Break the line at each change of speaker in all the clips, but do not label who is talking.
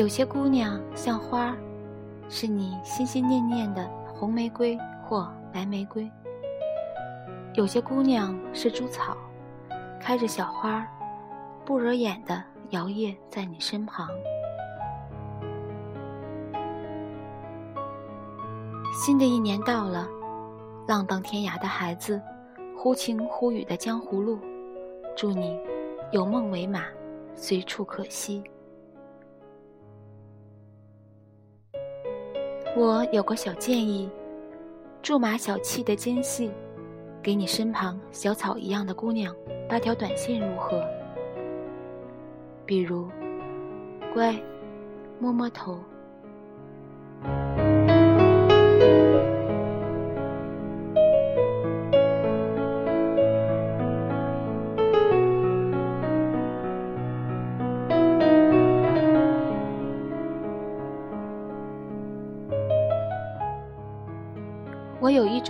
有些姑娘像花，是你心心念念的红玫瑰或白玫瑰；有些姑娘是株草，开着小花，不惹眼的摇曳在你身旁。新的一年到了，浪荡天涯的孩子，忽晴忽雨的江湖路，祝你有梦为马，随处可栖。我有个小建议：驻马小憩的间隙，给你身旁小草一样的姑娘发条短信如何？比如，乖，摸摸头。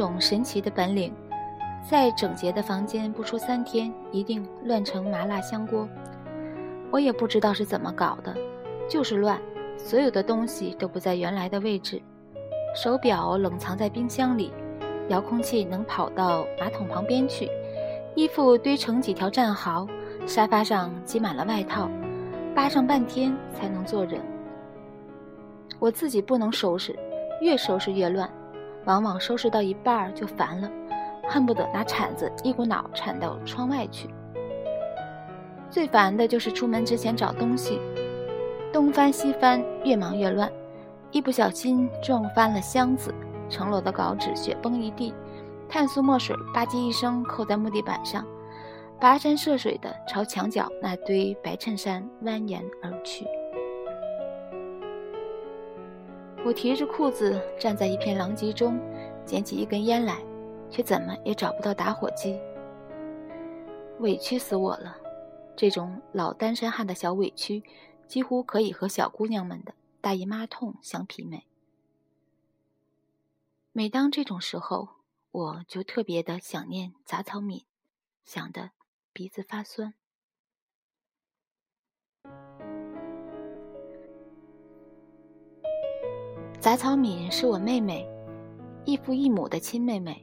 种神奇的本领，在整洁的房间不出三天，一定乱成麻辣香锅。我也不知道是怎么搞的，就是乱，所有的东西都不在原来的位置。手表冷藏在冰箱里，遥控器能跑到马桶旁边去，衣服堆成几条战壕，沙发上挤满了外套，扒上半天才能坐人。我自己不能收拾，越收拾越乱。往往收拾到一半就烦了，恨不得拿铲子一股脑铲到窗外去。最烦的就是出门之前找东西，东翻西翻，越忙越乱，一不小心撞翻了箱子，承摞的稿纸雪崩一地，碳素墨水吧唧一声扣在木地板上，跋山涉水的朝墙角那堆白衬衫蜿蜒而去。我提着裤子站在一片狼藉中，捡起一根烟来，却怎么也找不到打火机。委屈死我了！这种老单身汉的小委屈，几乎可以和小姑娘们的大姨妈痛相媲美。每当这种时候，我就特别的想念杂草敏，想得鼻子发酸。杂草敏是我妹妹，异父异母的亲妹妹，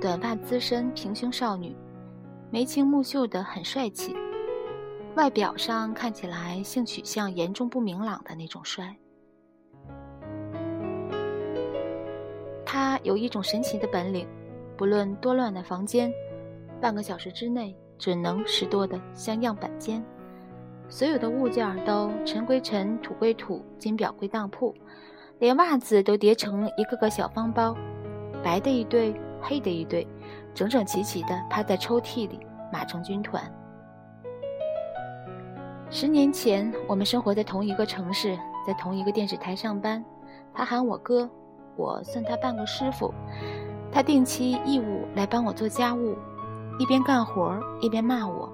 短发资深平胸少女，眉清目秀的很帅气，外表上看起来性取向严重不明朗的那种帅。她有一种神奇的本领，不论多乱的房间，半个小时之内准能拾掇的像样板间，所有的物件都尘归尘，土归土，金表归当铺。连袜子都叠成一个个小方包，白的一对，黑的一对，整整齐齐地趴在抽屉里，码成军团。十年前，我们生活在同一个城市，在同一个电视台上班。他喊我哥，我算他半个师傅。他定期义务来帮我做家务，一边干活一边骂我。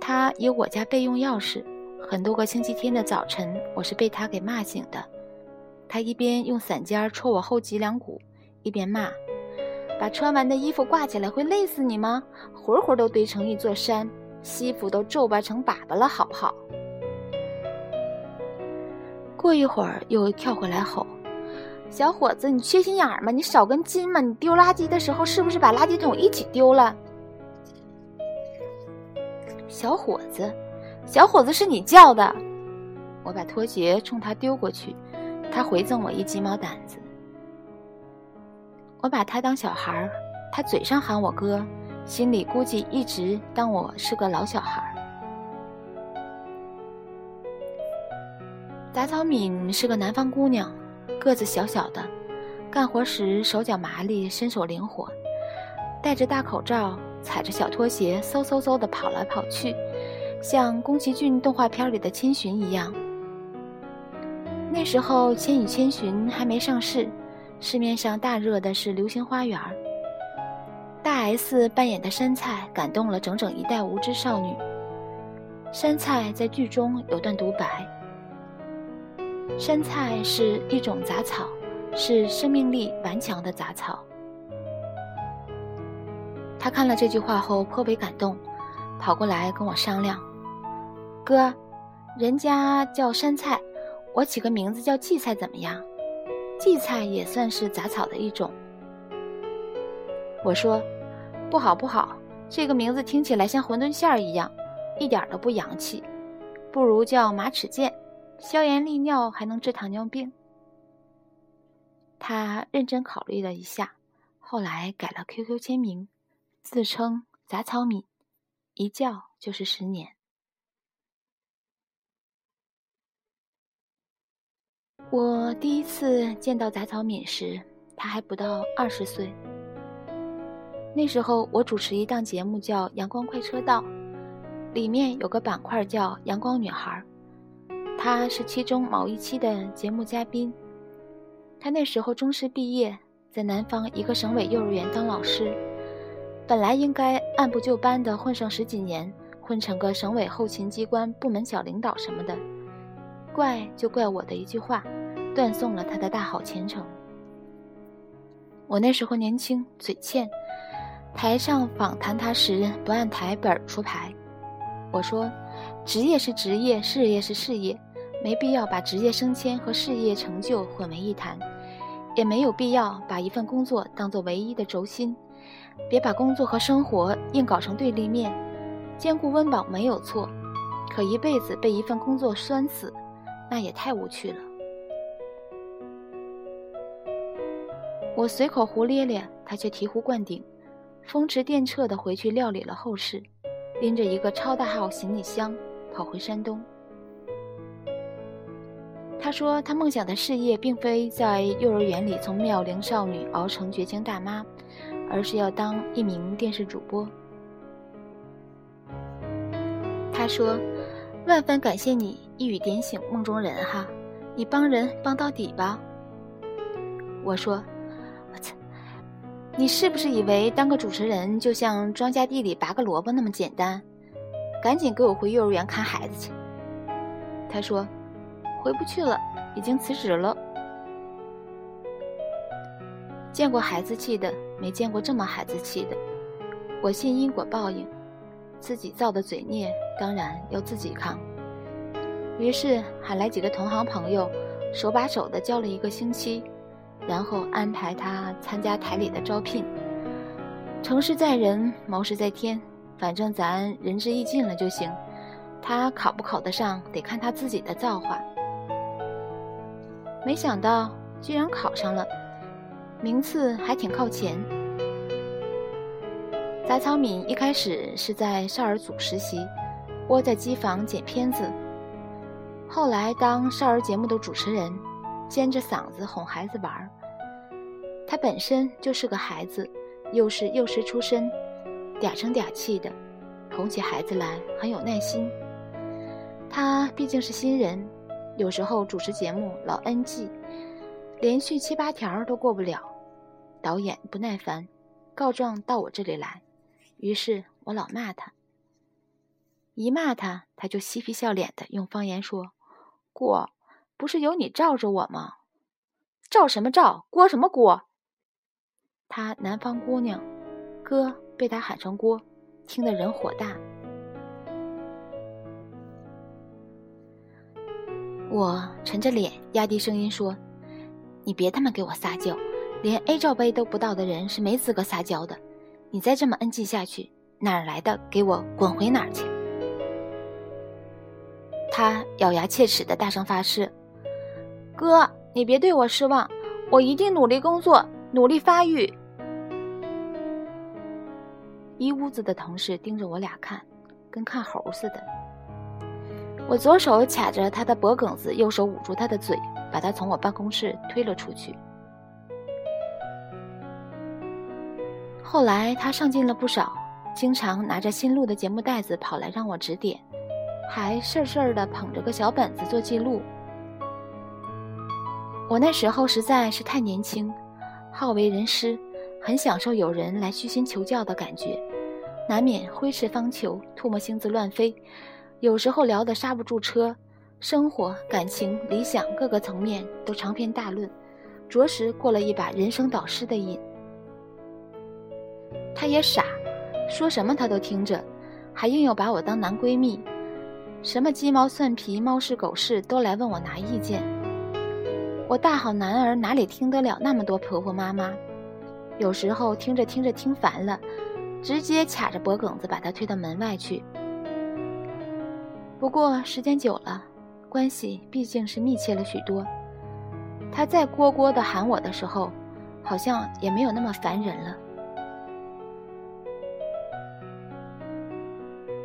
他有我家备用钥匙。很多个星期天的早晨，我是被他给骂醒的。他一边用伞尖戳我后脊梁骨，一边骂：“把穿完的衣服挂起来会累死你吗？活活都堆成一座山，西服都皱巴成粑粑了，好不好？”过一会儿又跳回来吼：“小伙子，你缺心眼儿吗？你少根筋吗？你丢垃圾的时候是不是把垃圾桶一起丢了？”小伙子。小伙子是你叫的，我把拖鞋冲他丢过去，他回赠我一鸡毛掸子。我把他当小孩儿，他嘴上喊我哥，心里估计一直当我是个老小孩。杂草敏是个南方姑娘，个子小小的，干活时手脚麻利，身手灵活，戴着大口罩，踩着小拖鞋，嗖嗖嗖的跑来跑去。像宫崎骏动画片里的千寻一样。那时候《千与千寻》还没上市，市面上大热的是《流星花园》。大 S 扮演的山菜感动了整整一代无知少女。山菜在剧中有段独白：“山菜是一种杂草，是生命力顽强的杂草。”他看了这句话后颇为感动，跑过来跟我商量。哥，人家叫山菜，我起个名字叫荠菜怎么样？荠菜也算是杂草的一种。我说，不好不好，这个名字听起来像馄饨馅儿一样，一点都不洋气，不如叫马齿苋，消炎利尿，还能治糖尿病。他认真考虑了一下，后来改了 QQ 签名，自称杂草米，一叫就是十年。我第一次见到杂草敏时，他还不到二十岁。那时候我主持一档节目叫《阳光快车道》，里面有个板块叫“阳光女孩”，她是其中某一期的节目嘉宾。她那时候中师毕业，在南方一个省委幼儿园当老师，本来应该按部就班的混上十几年，混成个省委后勤机关部门小领导什么的。怪就怪我的一句话，断送了他的大好前程。我那时候年轻，嘴欠。台上访谈他时，不按台本出牌。我说：“职业是职业，事业是事业，没必要把职业升迁和事业成就混为一谈，也没有必要把一份工作当作唯一的轴心。别把工作和生活硬搞成对立面。兼顾温饱没有错，可一辈子被一份工作拴死，那也太无趣了。”我随口胡咧咧，他却醍醐灌顶。风驰电掣地回去料理了后事，拎着一个超大号行李箱跑回山东。他说：“他梦想的事业并非在幼儿园里从妙龄少女熬成绝经大妈，而是要当一名电视主播。”他说：“万分感谢你一语点醒梦中人哈，你帮人帮到底吧。”我说。我操你是不是以为当个主持人就像庄稼地里拔个萝卜那么简单？赶紧给我回幼儿园看孩子去。他说：“回不去了，已经辞职了。”见过孩子气的，没见过这么孩子气的。我信因果报应，自己造的嘴孽当然要自己扛。于是喊来几个同行朋友，手把手的教了一个星期。然后安排他参加台里的招聘。成事在人，谋事在天，反正咱仁至义尽了就行。他考不考得上，得看他自己的造化。没想到居然考上了，名次还挺靠前。白草敏一开始是在少儿组实习，窝在机房剪片子，后来当少儿节目的主持人。尖着嗓子哄孩子玩儿，他本身就是个孩子，又是幼师出身，嗲声嗲气的，哄起孩子来很有耐心。他毕竟是新人，有时候主持节目老 NG，连续七八条都过不了，导演不耐烦，告状到我这里来，于是我老骂他，一骂他，他就嬉皮笑脸的用方言说：“过。”不是有你罩着我吗？罩什么罩？锅什么锅？她南方姑娘，哥被他喊成锅，听得人火大。我沉着脸，压低声音说：“你别他妈给我撒娇，连 A 罩杯都不到的人是没资格撒娇的。你再这么 NG 下去，哪儿来的？给我滚回哪儿去！”他咬牙切齿的大声发誓。哥，你别对我失望，我一定努力工作，努力发育。一屋子的同事盯着我俩看，跟看猴似的。我左手卡着他的脖梗子，右手捂住他的嘴，把他从我办公室推了出去。后来他上进了不少，经常拿着新录的节目带子跑来让我指点，还事儿事儿的捧着个小本子做记录。我那时候实在是太年轻，好为人师，很享受有人来虚心求教的感觉，难免挥斥方遒，唾沫星子乱飞，有时候聊得刹不住车，生活、感情、理想各个层面都长篇大论，着实过了一把人生导师的瘾。她也傻，说什么她都听着，还硬要把我当男闺蜜，什么鸡毛蒜皮、猫事狗事都来问我拿意见。我大好男儿哪里听得了那么多婆婆妈妈？有时候听着听着听烦了，直接卡着脖梗子把她推到门外去。不过时间久了，关系毕竟是密切了许多。他再聒聒的喊我的时候，好像也没有那么烦人了。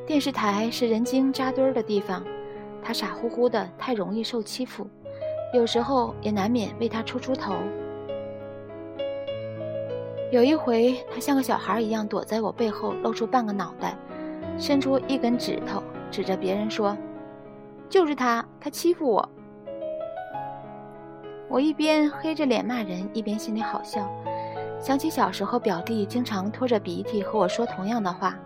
电视台是人精扎堆儿的地方，他傻乎乎的，太容易受欺负，有时候也难免为他出出头。有一回，他像个小孩一样躲在我背后，露出半个脑袋，伸出一根指头，指着别人说：“就是他，他欺负我。”我一边黑着脸骂人，一边心里好笑，想起小时候表弟经常拖着鼻涕和我说同样的话。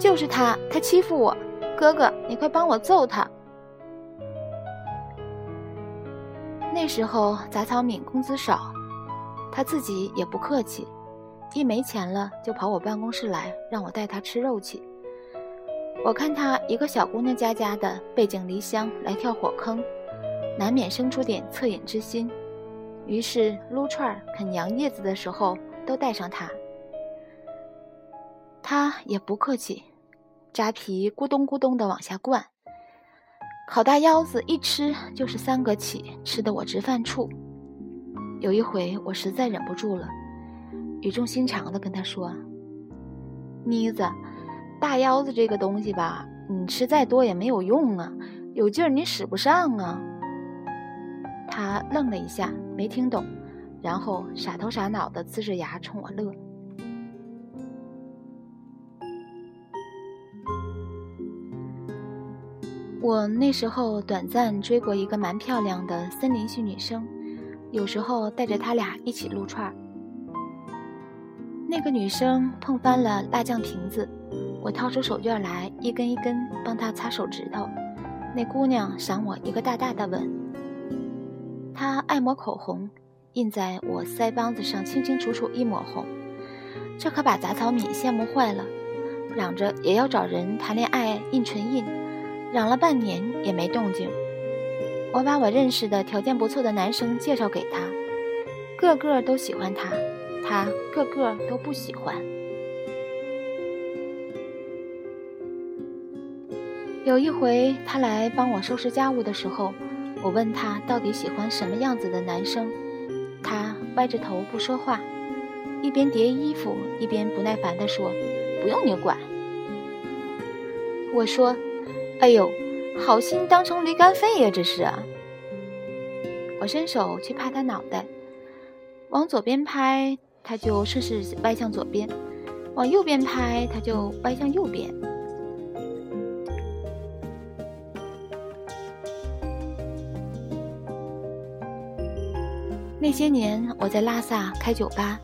就是他，他欺负我，哥哥，你快帮我揍他。那时候杂草敏工资少，他自己也不客气，一没钱了就跑我办公室来，让我带他吃肉去。我看他一个小姑娘家家的，背井离乡来跳火坑，难免生出点恻隐之心，于是撸串啃杨叶子的时候都带上他。他也不客气。扎皮咕咚咕咚地往下灌，烤大腰子一吃就是三个起，吃得我直犯怵。有一回我实在忍不住了，语重心长地跟他说：“妮子，大腰子这个东西吧，你吃再多也没有用啊，有劲儿你使不上啊。”他愣了一下，没听懂，然后傻头傻脑地呲着牙冲我乐。我那时候短暂追过一个蛮漂亮的森林系女生，有时候带着她俩一起撸串儿。那个女生碰翻了辣酱瓶子，我掏出手绢来一根一根帮她擦手指头。那姑娘赏我一个大大的吻。她爱抹口红，印在我腮帮子上清清楚楚一抹红，这可把杂草米羡慕坏了，嚷着也要找人谈恋爱印唇印。嚷了半年也没动静，我把我认识的条件不错的男生介绍给他，个个都喜欢他，他个个都不喜欢。有一回他来帮我收拾家务的时候，我问他到底喜欢什么样子的男生，他歪着头不说话，一边叠衣服一边不耐烦地说：“不用你管。”我说。哎呦，好心当成驴肝肺呀！这是。我伸手去拍他脑袋，往左边拍，他就顺势歪向左边；往右边拍，他就歪向右边。那些年我在拉萨开酒吧，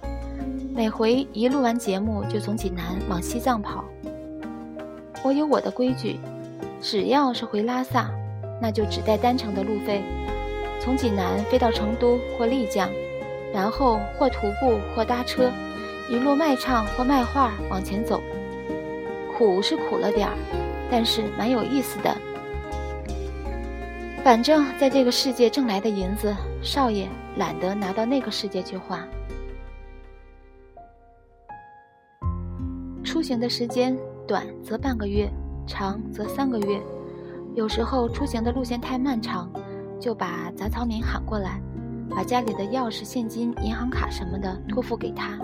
每回一录完节目就从济南往西藏跑。我有我的规矩。只要是回拉萨，那就只带单程的路费，从济南飞到成都或丽江，然后或徒步或搭车，一路卖唱或卖画往前走。苦是苦了点儿，但是蛮有意思的。反正在这个世界挣来的银子，少爷懒得拿到那个世界去花。出行的时间短则半个月。长则三个月，有时候出行的路线太漫长，就把杂草民喊过来，把家里的钥匙、现金、银行卡什么的托付给他。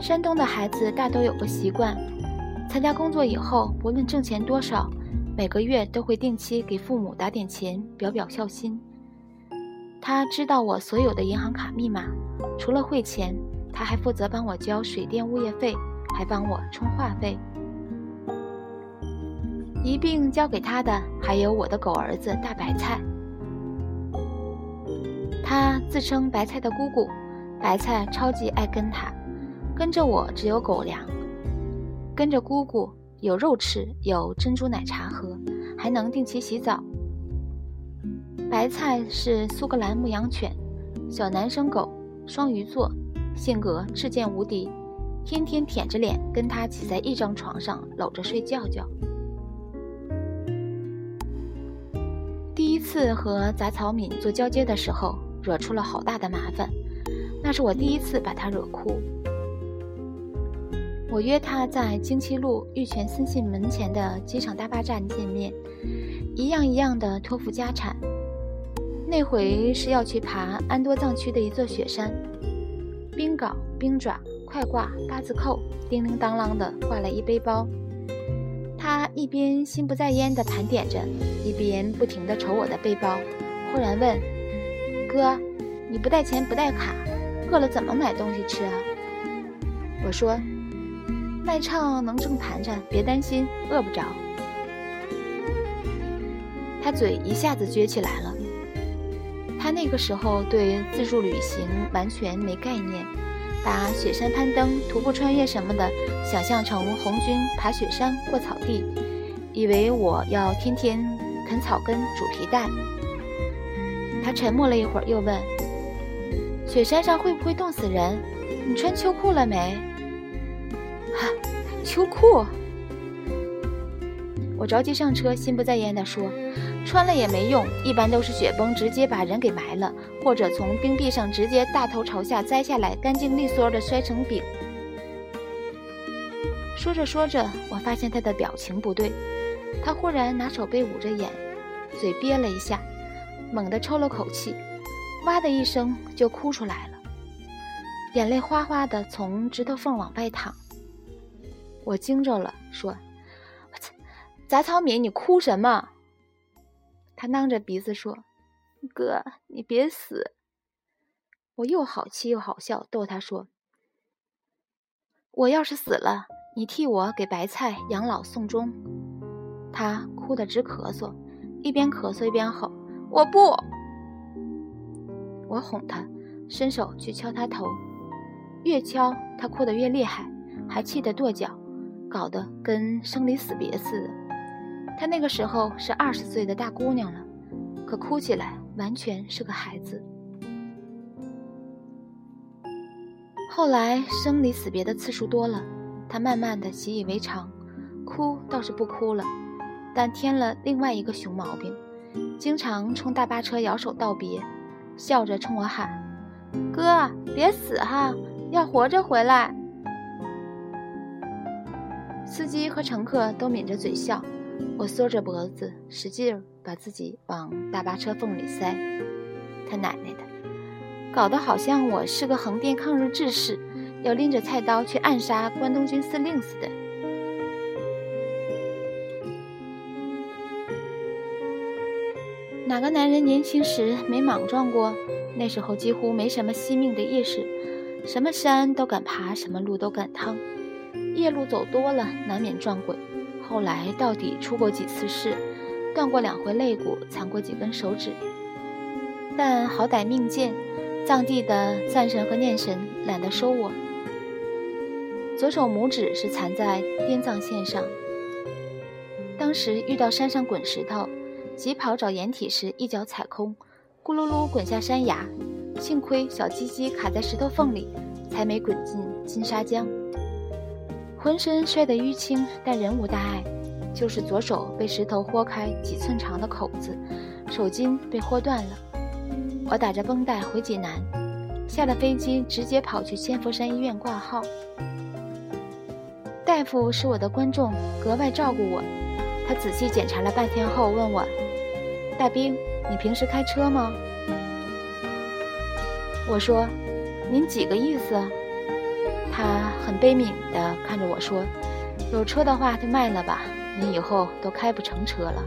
山东的孩子大都有个习惯，参加工作以后，不论挣钱多少，每个月都会定期给父母打点钱，表表孝心。他知道我所有的银行卡密码，除了汇钱，他还负责帮我交水电物业费，还帮我充话费。一并交给他的还有我的狗儿子大白菜，他自称白菜的姑姑，白菜超级爱跟他，跟着我只有狗粮，跟着姑姑有肉吃，有珍珠奶茶喝，还能定期洗澡。白菜是苏格兰牧羊犬，小男生狗，双鱼座，性格赤贱无敌，天天舔着脸跟他挤在一张床上搂着睡觉觉。次和杂草敏做交接的时候，惹出了好大的麻烦，那是我第一次把他惹哭。我约他在京七路玉泉私信门前的机场大巴站见面，一样一样的托付家产。那回是要去爬安多藏区的一座雪山，冰镐、冰爪、快挂、八字扣，叮铃当啷的挂了一背包。他一边心不在焉地盘点着，一边不停地瞅我的背包，忽然问：“哥，你不带钱不带卡，饿了怎么买东西吃啊？”我说。卖唱能挣盘缠，别担心，饿不着。他嘴一下子撅起来了。他那个时候对自助旅行完全没概念，把雪山攀登、徒步穿越什么的想象成红军爬雪山过草地，以为我要天天啃草根、煮皮蛋。他沉默了一会儿，又问：“雪山上会不会冻死人？你穿秋裤了没？”哈，秋裤！我着急上车，心不在焉地说：“穿了也没用，一般都是雪崩直接把人给埋了，或者从冰壁上直接大头朝下栽下来，干净利索的摔成饼。”说着说着，我发现他的表情不对，他忽然拿手背捂着眼，嘴憋了一下，猛地抽了口气，哇的一声就哭出来了，眼泪哗哗的从指头缝往外淌。我惊着了，说：“我操杂草敏，你哭什么？”他囔着鼻子说：“哥，你别死。”我又好气又好笑，逗他说：“我要是死了，你替我给白菜养老送终。”他哭得直咳嗽，一边咳嗽一边吼：“我不！”我哄他，伸手去敲他头，越敲他哭得越厉害，还气得跺脚。搞得跟生离死别似的。她那个时候是二十岁的大姑娘了，可哭起来完全是个孩子。后来生离死别的次数多了，她慢慢的习以为常，哭倒是不哭了，但添了另外一个熊毛病，经常冲大巴车摇手道别，笑着冲我喊：“哥，别死哈，要活着回来。”司机和乘客都抿着嘴笑，我缩着脖子，使劲把自己往大巴车缝里塞。他奶奶的，搞得好像我是个横店抗日志士，要拎着菜刀去暗杀关东军司令似的。哪个男人年轻时没莽撞过？那时候几乎没什么惜命的意识，什么山都敢爬，什么路都敢趟。夜路走多了，难免撞鬼。后来到底出过几次事，断过两回肋骨，残过几根手指。但好歹命贱，藏地的赞神和念神懒得收我。左手拇指是残在滇藏线上。当时遇到山上滚石头，急跑找掩体时一脚踩空，咕噜噜滚下山崖。幸亏小鸡鸡卡在石头缝里，才没滚进金沙江。浑身摔得淤青，但仍无大碍，就是左手被石头豁开几寸长的口子，手筋被豁断了。我打着绷带回济南，下了飞机直接跑去千佛山医院挂号。大夫是我的观众，格外照顾我。他仔细检查了半天后问我：“大兵，你平时开车吗？”我说：“您几个意思？”他很悲悯地看着我说：“有车的话就卖了吧，你以后都开不成车了。”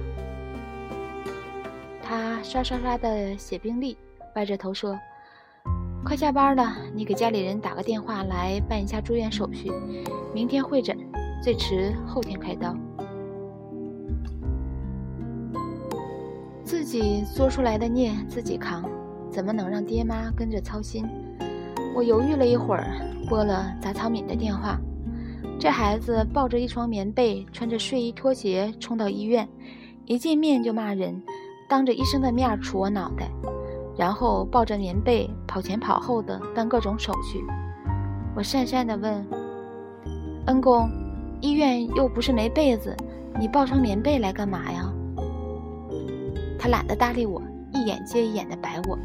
他刷刷刷地写病历，歪着头说：“快下班了，你给家里人打个电话来办一下住院手续，明天会诊，最迟后天开刀。”自己做出来的孽自己扛，怎么能让爹妈跟着操心？我犹豫了一会儿。拨了杂草敏的电话，这孩子抱着一床棉被，穿着睡衣拖鞋冲到医院，一见面就骂人，当着医生的面杵我脑袋，然后抱着棉被跑前跑后的办各种手续。我讪讪地问：“恩公，医院又不是没被子，你抱上棉被来干嘛呀？”他懒得搭理我，一眼接一眼的白我。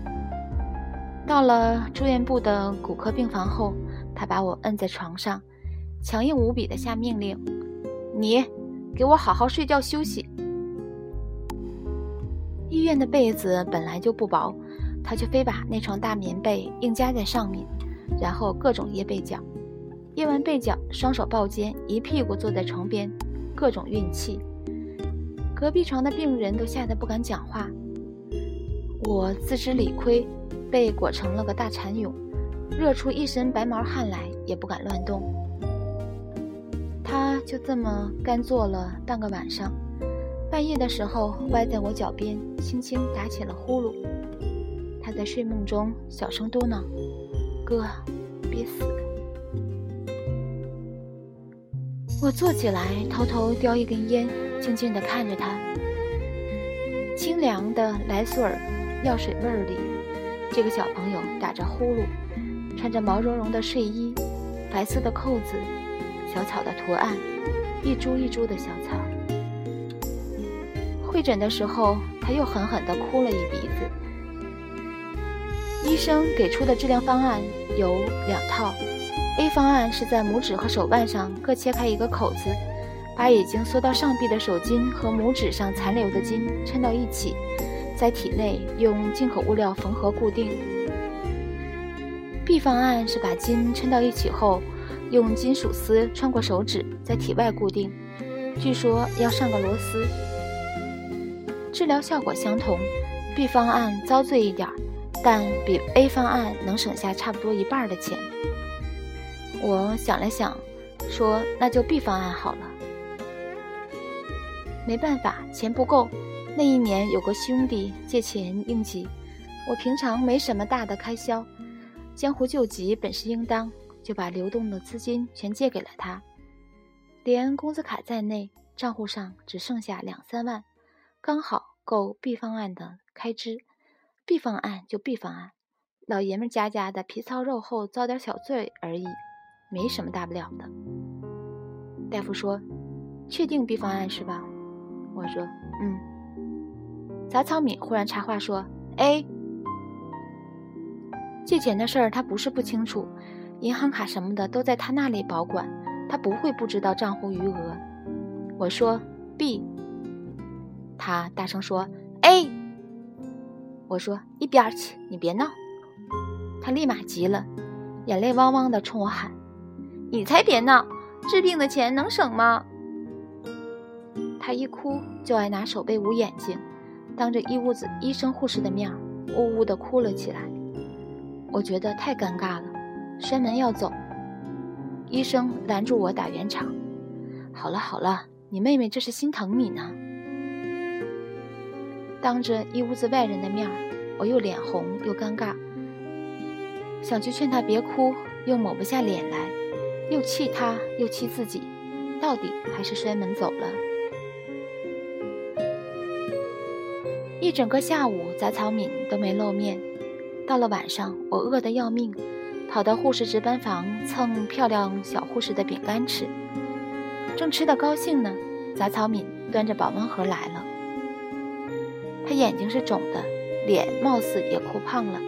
到了住院部的骨科病房后，他把我摁在床上，强硬无比的下命令：“你给我好好睡觉休息。”医院的被子本来就不薄，他却非把那床大棉被硬加在上面，然后各种掖被角。掖完被角，双手抱肩，一屁股坐在床边，各种运气。隔壁床的病人都吓得不敢讲话。我自知理亏，被裹成了个大蚕蛹，热出一身白毛汗来，也不敢乱动。他就这么干坐了半个晚上。半夜的时候，歪在我脚边，轻轻打起了呼噜。他在睡梦中小声嘟囔：“哥，别死。”我坐起来，偷偷叼一根烟，静静地看着他。清凉的莱索尔药水味儿里，这个小朋友打着呼噜，穿着毛茸茸的睡衣，白色的扣子，小草的图案，一株一株的小草。会诊的时候，他又狠狠地哭了一鼻子。医生给出的治疗方案有两套：A 方案是在拇指和手腕上各切开一个口子，把已经缩到上臂的手筋和拇指上残留的筋抻到一起，在体内用进口物料缝合固定；B 方案是把筋抻到一起后，用金属丝穿过手指，在体外固定，据说要上个螺丝。治疗效果相同，B 方案遭罪一点儿，但比 A 方案能省下差不多一半的钱。我想了想，说那就 B 方案好了。没办法，钱不够。那一年有个兄弟借钱应急，我平常没什么大的开销，江湖救急本是应当，就把流动的资金全借给了他，连工资卡在内，账户上只剩下两三万。刚好够 B 方案的开支，B 方案就 B 方案，老爷们家家的皮糙肉厚，遭点小罪而已，没什么大不了的。大夫说：“确定 B 方案是吧？”我说：“嗯。”杂草敏忽然插话说：“A，借钱的事儿他不是不清楚，银行卡什么的都在他那里保管，他不会不知道账户余额。”我说：“B。”他大声说：“A。”我说：“一边去，你别闹。”他立马急了，眼泪汪汪的冲我喊：“你才别闹！治病的钱能省吗？”他一哭就爱拿手背捂眼睛，当着一屋子医生护士的面，呜呜的哭了起来。我觉得太尴尬了，摔门要走。医生拦住我打圆场：“好了好了，你妹妹这是心疼你呢。”当着一屋子外人的面儿，我又脸红又尴尬，想去劝她别哭，又抹不下脸来，又气她又气自己，到底还是摔门走了。一整个下午，杂草敏都没露面。到了晚上，我饿得要命，跑到护士值班房蹭漂亮小护士的饼干吃。正吃得高兴呢，杂草敏端着保温盒来了。他眼睛是肿的，脸貌似也哭胖了。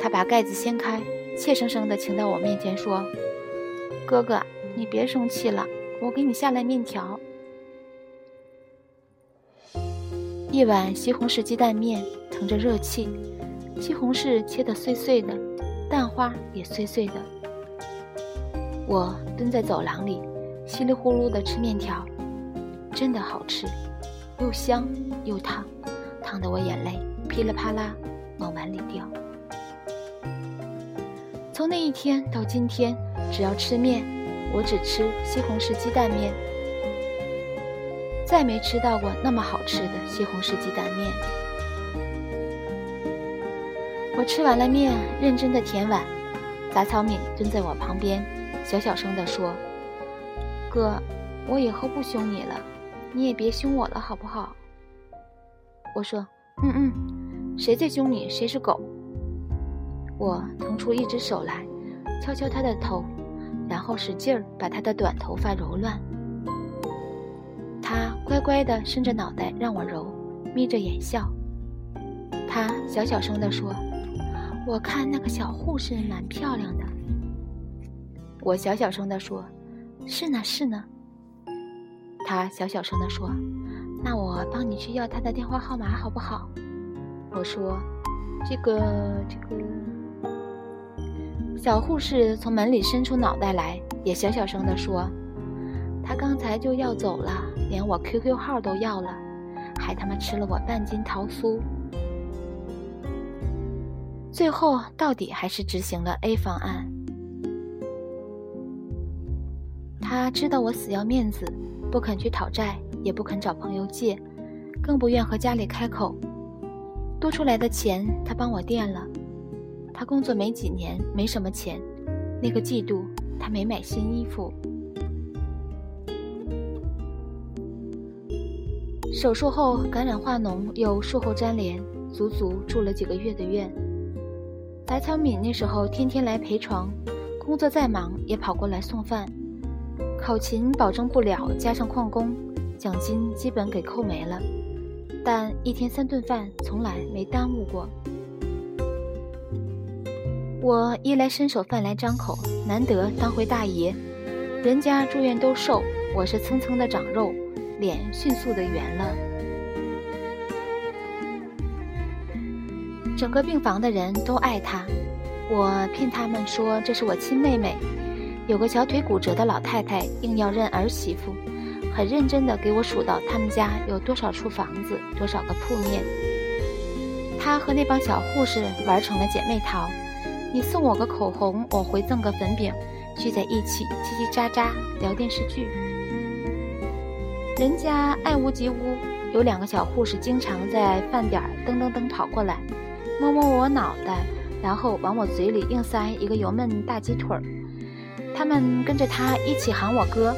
他把盖子掀开，怯生生地请到我面前说：“哥哥，你别生气了，我给你下来面条。”一碗西红柿鸡蛋面，腾着热气，西红柿切得碎碎的，蛋花也碎碎的。我蹲在走廊里，稀里呼噜地吃面条，真的好吃。又香又烫，烫得我眼泪噼里啪啦往碗里掉。从那一天到今天，只要吃面，我只吃西红柿鸡蛋面，再没吃到过那么好吃的西红柿鸡蛋面。吃完了面，认真的舔碗，杂草敏蹲在我旁边，小小声地说：“哥，我以后不凶你了。”你也别凶我了，好不好？我说，嗯嗯，谁在凶你，谁是狗。我腾出一只手来，敲敲他的头，然后使劲儿把他的短头发揉乱。他乖乖地伸着脑袋让我揉，眯着眼笑。他小小声地说：“我看那个小护士蛮漂亮的。”我小小声地说：“是呢，是呢。”他小小声地说：“那我帮你去要他的电话号码好不好？”我说：“这个，这个。”小护士从门里伸出脑袋来，也小小声地说：“他刚才就要走了，连我 QQ 号都要了，还他妈吃了我半斤桃酥。”最后到底还是执行了 A 方案。他知道我死要面子，不肯去讨债，也不肯找朋友借，更不愿和家里开口。多出来的钱，他帮我垫了。他工作没几年，没什么钱。那个季度，他没买新衣服。手术后感染化脓，又术后粘连，足足住了几个月的院。白草敏那时候天天来陪床，工作再忙也跑过来送饭。考勤保证不了，加上旷工，奖金基本给扣没了。但一天三顿饭从来没耽误过。我衣来伸手，饭来张口，难得当回大爷。人家住院都瘦，我是蹭蹭的长肉，脸迅速的圆了。整个病房的人都爱她，我骗他们说这是我亲妹妹。有个小腿骨折的老太太硬要认儿媳妇，很认真的给我数到他们家有多少处房子，多少个铺面。她和那帮小护士玩成了姐妹淘。你送我个口红，我回赠个粉饼，聚在一起叽叽喳喳聊电视剧。人家爱屋及乌，有两个小护士经常在饭点儿噔噔噔跑过来，摸摸我脑袋，然后往我嘴里硬塞一个油焖大鸡腿儿。他们跟着他一起喊我哥，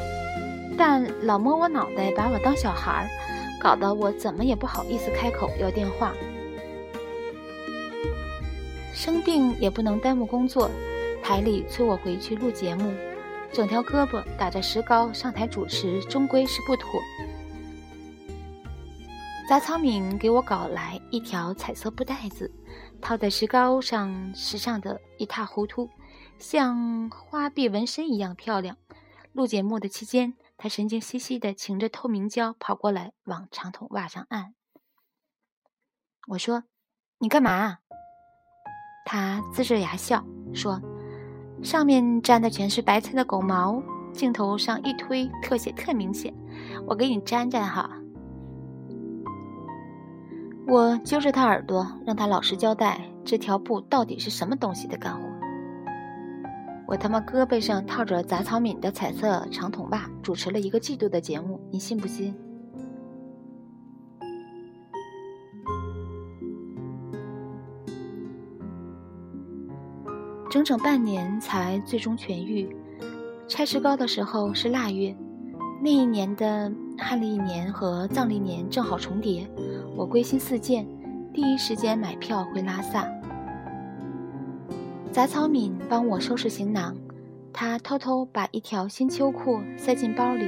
但老摸我脑袋，把我当小孩儿，搞得我怎么也不好意思开口要电话。生病也不能耽误工作，台里催我回去录节目，整条胳膊打着石膏上台主持，终归是不妥。杂草敏给我搞来一条彩色布袋子，套在石膏上，时尚的一塌糊涂，像花臂纹身一样漂亮。录节目的期间，他神经兮兮的擎着透明胶跑过来往长筒袜上按。我说：“你干嘛？”他呲着牙笑说：“上面粘的全是白菜的狗毛，镜头上一推，特写特明显。我给你粘粘哈。”我揪着他耳朵，让他老实交代，这条布到底是什么东西的干活。我他妈胳膊上套着杂草敏的彩色长筒袜，主持了一个季度的节目，你信不信？整整半年才最终痊愈。拆石膏的时候是腊月，那一年的汉历年和藏历年正好重叠。我归心似箭，第一时间买票回拉萨。杂草敏帮我收拾行囊，他偷偷把一条新秋裤塞进包里，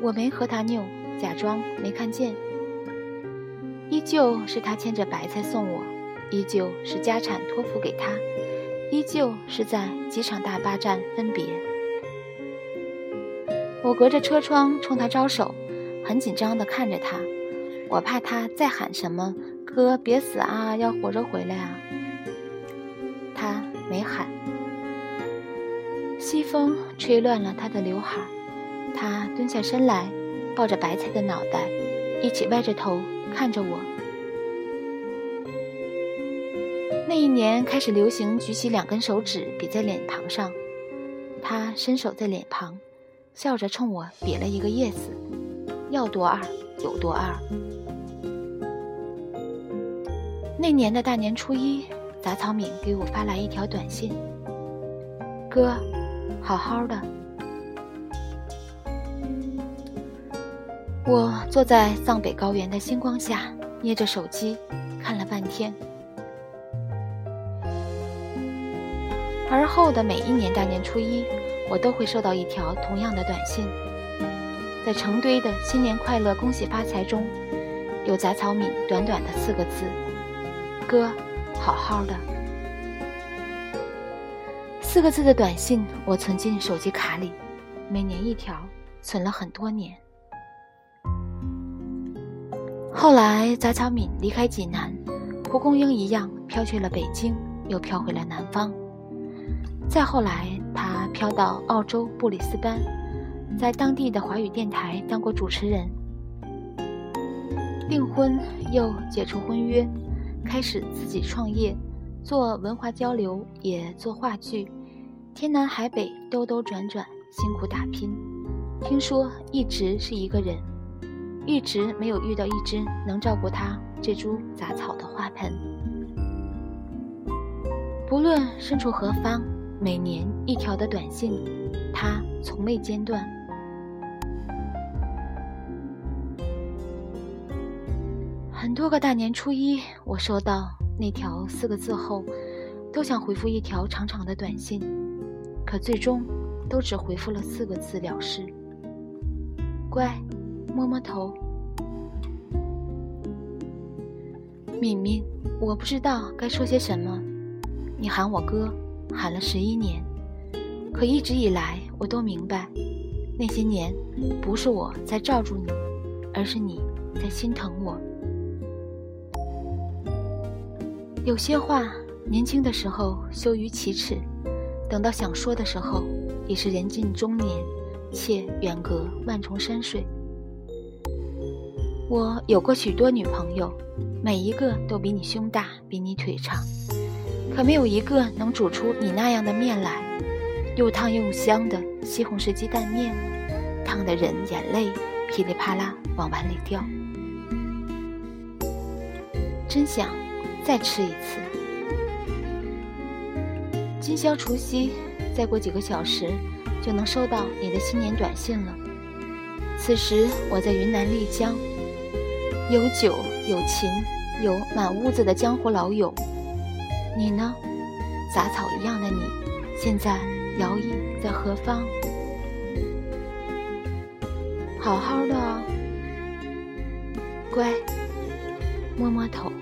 我没和他拗，假装没看见。依旧是他牵着白菜送我，依旧是家产托付给他。依旧是在机场大巴站分别。我隔着车窗冲他招手，很紧张地看着他，我怕他再喊什么“哥，别死啊，要活着回来啊”。他没喊。西风吹乱了他的刘海，他蹲下身来，抱着白菜的脑袋，一起歪着头看着我。那一年开始流行举起两根手指比在脸庞上，他伸手在脸庞，笑着冲我比了一个 yes，要多二有多二。那年的大年初一，杂草敏给我发来一条短信：“哥，好好的。”我坐在藏北高原的星光下，捏着手机看了半天。而后的每一年大年初一，我都会收到一条同样的短信，在成堆的“新年快乐，恭喜发财”中，有杂草敏短短的四个字：“哥，好好的。”四个字的短信，我存进手机卡里，每年一条，存了很多年。后来，杂草敏离开济南，蒲公英一样飘去了北京，又飘回了南方。再后来，他飘到澳洲布里斯班，在当地的华语电台当过主持人。订婚又解除婚约，开始自己创业，做文化交流，也做话剧。天南海北，兜兜转转，辛苦打拼。听说一直是一个人，一直没有遇到一只能照顾他这株杂草的花盆。不论身处何方，每年一条的短信，他从未间断。很多个大年初一，我收到那条四个字后，都想回复一条长长的短信。可最终，都只回复了四个字了事。乖，摸摸头。敏敏，我不知道该说些什么。你喊我哥，喊了十一年，可一直以来，我都明白，那些年不是我在罩住你，而是你在心疼我。有些话，年轻的时候羞于启齿。等到想说的时候，已是人近中年，且远隔万重山水。我有过许多女朋友，每一个都比你胸大，比你腿长，可没有一个能煮出你那样的面来，又烫又香的西红柿鸡蛋面，烫得人眼泪噼里啪啦往碗里掉。真想再吃一次。今宵除夕，再过几个小时，就能收到你的新年短信了。此时我在云南丽江，有酒有琴，有满屋子的江湖老友。你呢？杂草一样的你，现在摇曳在何方？好好的哦，乖，摸摸头。